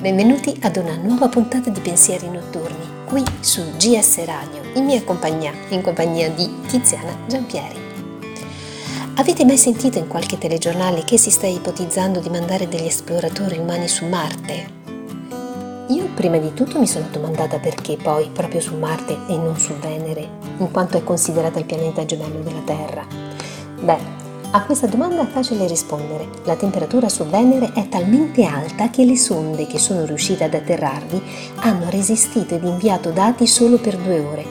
Benvenuti ad una nuova puntata di Pensieri Notturni, qui su GS Radio, in mia compagnia, in compagnia di Tiziana Giampieri. Avete mai sentito in qualche telegiornale che si sta ipotizzando di mandare degli esploratori umani su Marte? Io prima di tutto mi sono domandata perché poi proprio su Marte e non su Venere, in quanto è considerata il pianeta gemello della Terra. Beh, a questa domanda è facile rispondere. La temperatura su Venere è talmente alta che le sonde che sono riuscite ad atterrarvi hanno resistito ed inviato dati solo per due ore.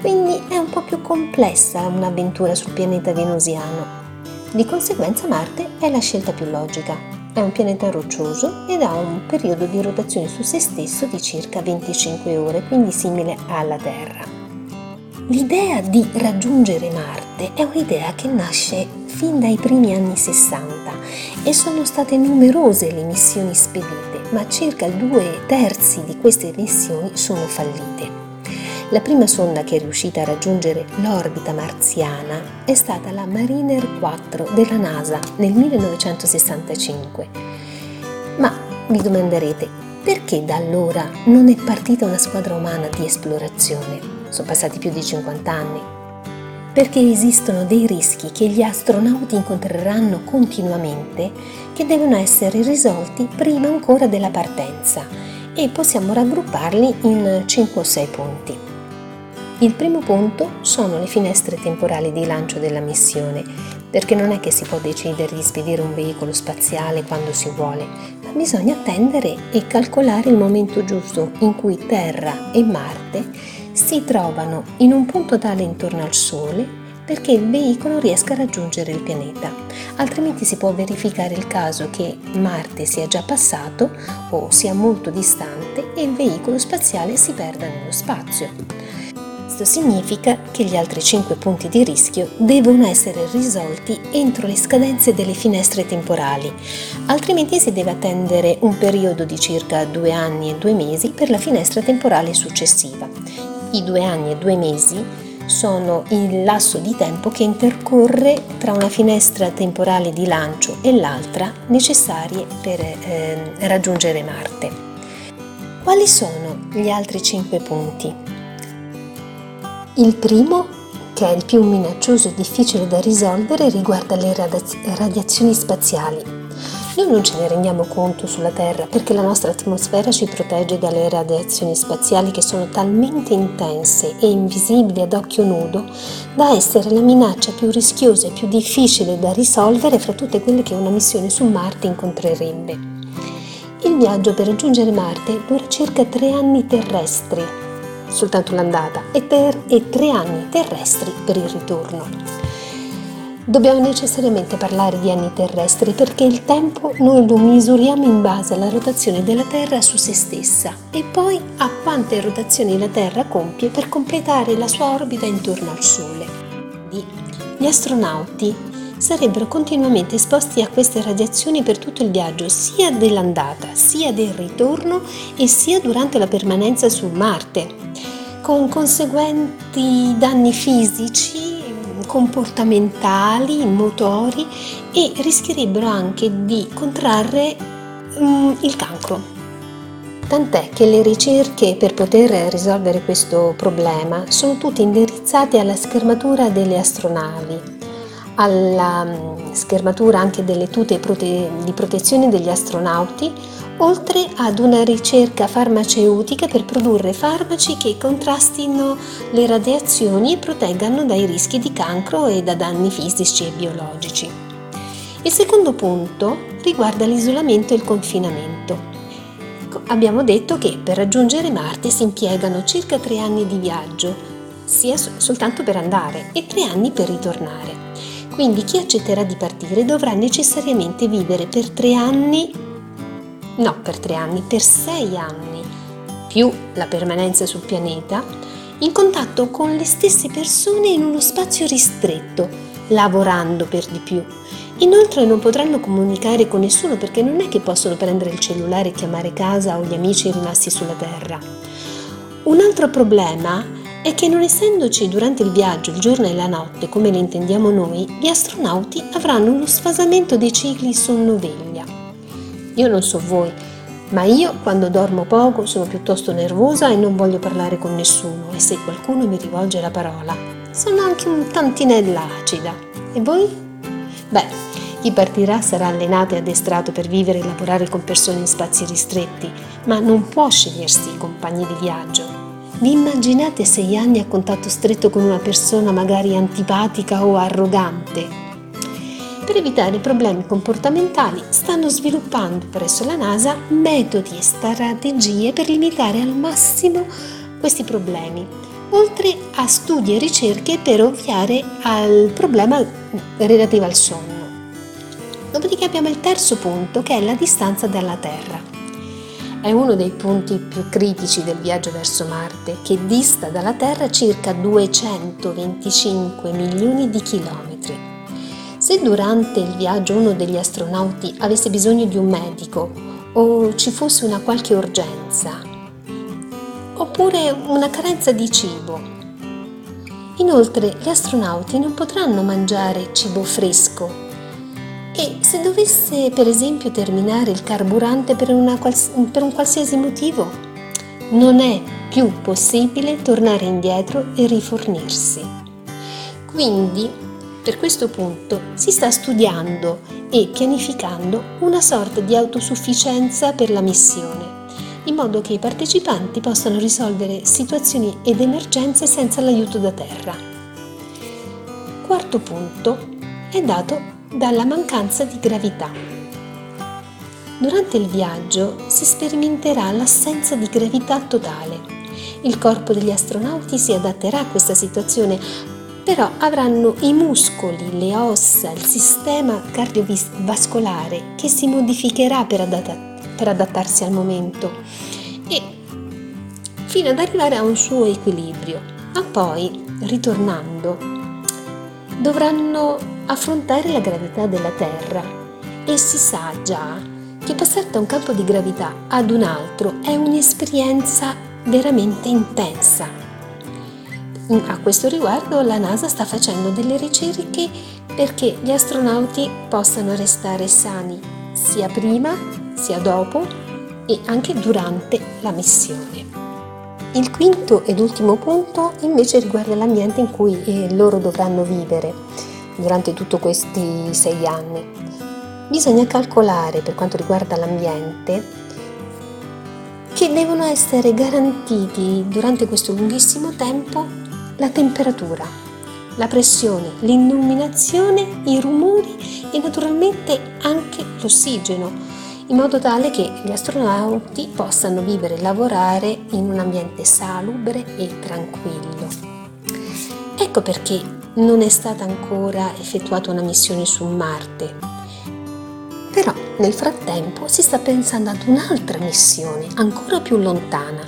Quindi è un po' più complessa un'avventura sul pianeta venusiano. Di conseguenza Marte è la scelta più logica. È un pianeta roccioso ed ha un periodo di rotazione su se stesso di circa 25 ore, quindi simile alla Terra. L'idea di raggiungere Marte è un'idea che nasce fin dai primi anni 60 e sono state numerose le missioni spedite, ma circa due terzi di queste missioni sono fallite. La prima sonda che è riuscita a raggiungere l'orbita marziana è stata la Mariner 4 della NASA nel 1965. Ma vi domanderete, perché da allora non è partita una squadra umana di esplorazione? sono passati più di 50 anni, perché esistono dei rischi che gli astronauti incontreranno continuamente che devono essere risolti prima ancora della partenza e possiamo raggrupparli in 5 o 6 punti. Il primo punto sono le finestre temporali di lancio della missione, perché non è che si può decidere di spedire un veicolo spaziale quando si vuole, bisogna attendere e calcolare il momento giusto in cui Terra e Marte si trovano in un punto tale intorno al Sole perché il veicolo riesca a raggiungere il pianeta, altrimenti si può verificare il caso che Marte sia già passato o sia molto distante e il veicolo spaziale si perda nello spazio. Questo significa che gli altri 5 punti di rischio devono essere risolti entro le scadenze delle finestre temporali, altrimenti si deve attendere un periodo di circa 2 anni e 2 mesi per la finestra temporale successiva. I due anni e due mesi sono il lasso di tempo che intercorre tra una finestra temporale di lancio e l'altra necessarie per eh, raggiungere Marte. Quali sono gli altri cinque punti? Il primo, che è il più minaccioso e difficile da risolvere, riguarda le radiazioni spaziali noi non ce ne rendiamo conto sulla Terra perché la nostra atmosfera ci protegge dalle radiazioni spaziali che sono talmente intense e invisibili ad occhio nudo da essere la minaccia più rischiosa e più difficile da risolvere fra tutte quelle che una missione su Marte incontrerebbe. Il viaggio per raggiungere Marte dura circa tre anni terrestri, soltanto l'andata, e, ter- e tre anni terrestri per il ritorno. Dobbiamo necessariamente parlare di anni terrestri perché il tempo noi lo misuriamo in base alla rotazione della Terra su se stessa e poi a quante rotazioni la Terra compie per completare la sua orbita intorno al Sole. Gli astronauti sarebbero continuamente esposti a queste radiazioni per tutto il viaggio, sia dell'andata, sia del ritorno e sia durante la permanenza su Marte, con conseguenti danni fisici comportamentali, motori e rischierebbero anche di contrarre um, il cancro. Tant'è che le ricerche per poter risolvere questo problema sono tutte indirizzate alla schermatura delle astronavi, alla mm, schermatura anche delle tute prote- di protezione degli astronauti, oltre ad una ricerca farmaceutica per produrre farmaci che contrastino le radiazioni e proteggano dai rischi di cancro e da danni fisici e biologici. Il secondo punto riguarda l'isolamento e il confinamento. Abbiamo detto che per raggiungere Marte si impiegano circa tre anni di viaggio, sia soltanto per andare, e tre anni per ritornare. Quindi chi accetterà di partire dovrà necessariamente vivere per tre anni no per tre anni, per sei anni, più la permanenza sul pianeta, in contatto con le stesse persone in uno spazio ristretto, lavorando per di più. Inoltre non potranno comunicare con nessuno perché non è che possono prendere il cellulare e chiamare casa o gli amici rimasti sulla Terra. Un altro problema è che non essendoci durante il viaggio il giorno e la notte come le intendiamo noi, gli astronauti avranno uno sfasamento dei cicli sonno-veglia io non so voi, Ma io quando dormo poco sono piuttosto nervosa e non voglio parlare con nessuno e se qualcuno mi rivolge la parola sono anche un tantinella acida. E voi? Beh, chi partirà sarà allenato e addestrato per vivere e lavorare con persone in spazi ristretti, ma non può scegliersi i compagni di viaggio. Vi immaginate sei anni a contatto stretto con una persona magari antipatica o arrogante? per evitare problemi comportamentali stanno sviluppando presso la NASA metodi e strategie per limitare al massimo questi problemi, oltre a studi e ricerche per ovviare al problema relativo al sonno. Dopodiché abbiamo il terzo punto che è la distanza dalla Terra. È uno dei punti più critici del viaggio verso Marte, che dista dalla Terra circa 225 milioni di chilometri. Se durante il viaggio uno degli astronauti avesse bisogno di un medico o ci fosse una qualche urgenza, oppure una carenza di cibo. Inoltre gli astronauti non potranno mangiare cibo fresco e se dovesse per esempio terminare il carburante per, quals- per un qualsiasi motivo, non è più possibile tornare indietro e rifornirsi. Quindi per questo punto si sta studiando e pianificando una sorta di autosufficienza per la missione, in modo che i partecipanti possano risolvere situazioni ed emergenze senza l'aiuto da terra. Quarto punto è dato dalla mancanza di gravità. Durante il viaggio si sperimenterà l'assenza di gravità totale. Il corpo degli astronauti si adatterà a questa situazione però avranno i muscoli, le ossa, il sistema cardiovascolare che si modificherà per, adatt- per adattarsi al momento e fino ad arrivare a un suo equilibrio. Ma poi, ritornando, dovranno affrontare la gravità della Terra. E si sa già che passare da un campo di gravità ad un altro è un'esperienza veramente intensa. A questo riguardo la NASA sta facendo delle ricerche perché gli astronauti possano restare sani sia prima sia dopo e anche durante la missione. Il quinto ed ultimo punto invece riguarda l'ambiente in cui eh, loro dovranno vivere durante tutti questi sei anni. Bisogna calcolare per quanto riguarda l'ambiente che devono essere garantiti durante questo lunghissimo tempo la temperatura, la pressione, l'illuminazione, i rumori e naturalmente anche l'ossigeno, in modo tale che gli astronauti possano vivere e lavorare in un ambiente salubre e tranquillo. Ecco perché non è stata ancora effettuata una missione su Marte. Però nel frattempo si sta pensando ad un'altra missione ancora più lontana,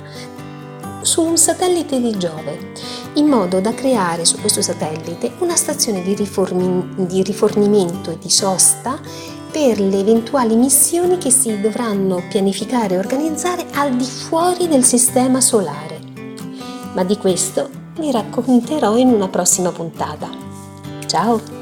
su un satellite di Giove, in modo da creare su questo satellite una stazione di, riformi- di rifornimento e di sosta per le eventuali missioni che si dovranno pianificare e organizzare al di fuori del sistema solare. Ma di questo vi racconterò in una prossima puntata. Ciao!